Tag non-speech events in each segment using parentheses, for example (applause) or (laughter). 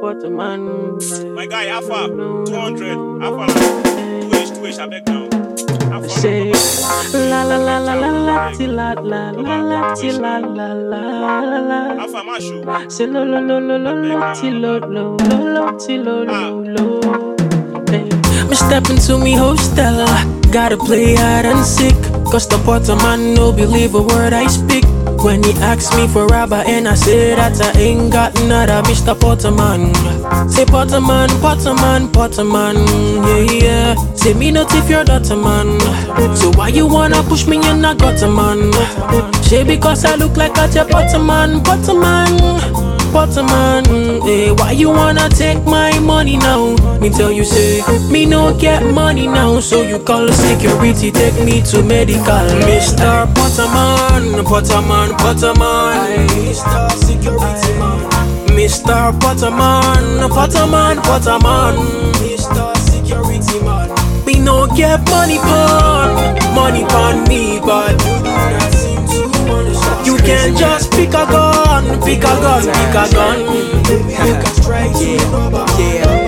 Portaman. My guy, Alpha, 200. Alpha, 2H, 2H, I beg now. Alpha, Say la la la la la la ti la la la la ti la la la la la. Alpha, my show. Say lo lo lo lo lo lo ti lo lo lo lo ti lo lo lo. Me step into me hostel, gotta play hide and seek. Cause the Portaman no believe a word I speak. When he asks me for rubber and I say that I ain't got nada, Mr. Portaman. Say Portaman, Portaman, Portaman, yeah, yeah. Say me not if you're daughter man. So why you wanna push me in a gutter man? Say because I look like a Portaman, Portaman. Portaman, eh, why you wanna take my money now? Me tell you say, me no get money now So you call security, take me to medical Mr. Portaman, Portaman, Portaman Mr. Security man Mr. Portaman, Portaman, Portaman Mr. Security man Me no get money pon, money pon me But just pick a gun, pick a gun, pick a gun. You can strike to Yeah, uh,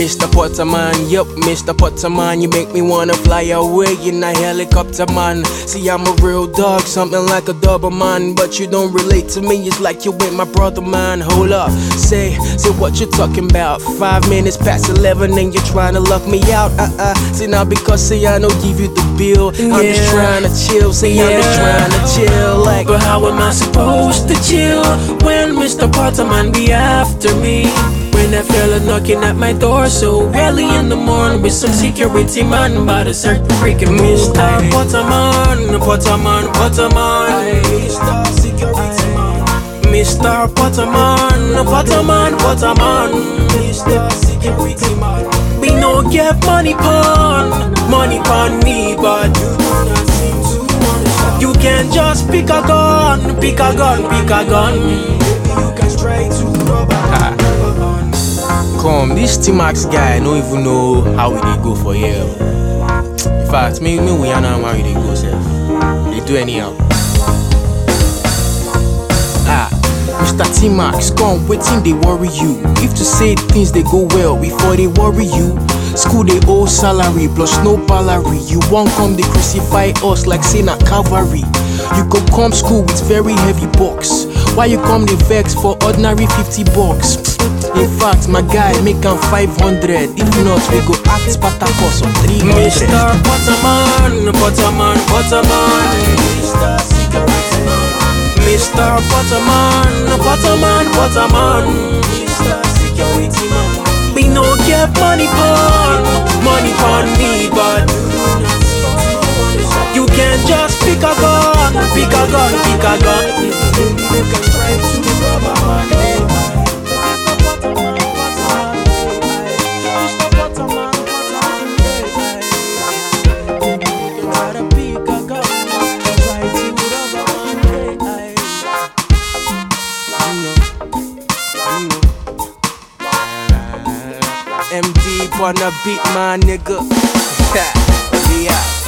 Mr. Potterman, yup, Mr. Potterman, you make me wanna fly away in a helicopter, man. See, I'm a real dog, something like a double man, but you don't relate to me. It's like you with my brother, man. Hold up, say, say what you talking about? Five minutes past eleven, and you're trying to lock me out. Uh uh. See now because say I don't give you the bill, I'm just Yeah. trying to chill. Say I'm just Yeah. trying to chill, like. But how am I supposed to chill when Mr. Potterman be after me? When that fella knocking at my door so early in the morning with some security man about a certain freaking Mr. Potterman, Potterman, Potterman, Mr. Security man. Mr. Potterman, Potterman, Potterman, Mr. Security man. We no get money pon, money pon me, but you do not seem to understand. You can just pick a gun, pick a gun, pick a gun. Maybe You can straight to rubber. This T-Max guy don't even know how we dey go for here. In fact, me, me we know how we dey go sef. They do anyhow. Ah, Mr. T-Max, come, wetin they worry you? If to say things dey go well before they worry you. School dey owe salary plus no salary. You wan come dey crucify us like say na Calvary. You go come school with very heavy box. Why you come dey vex for ordinary 50 bucks? In fact, my guy make am 500. If not, we go act Spartacus on 300. Mr. Potterman, Potterman, Potterman, Mr. Security man. Mr. Potterman, Potterman, Potterman, Mr. Security man. We no get money pon, money pon me, but you can just pick a gun, pick a gun, pick a gun. Wanna beat my nigga. (laughs) yeah.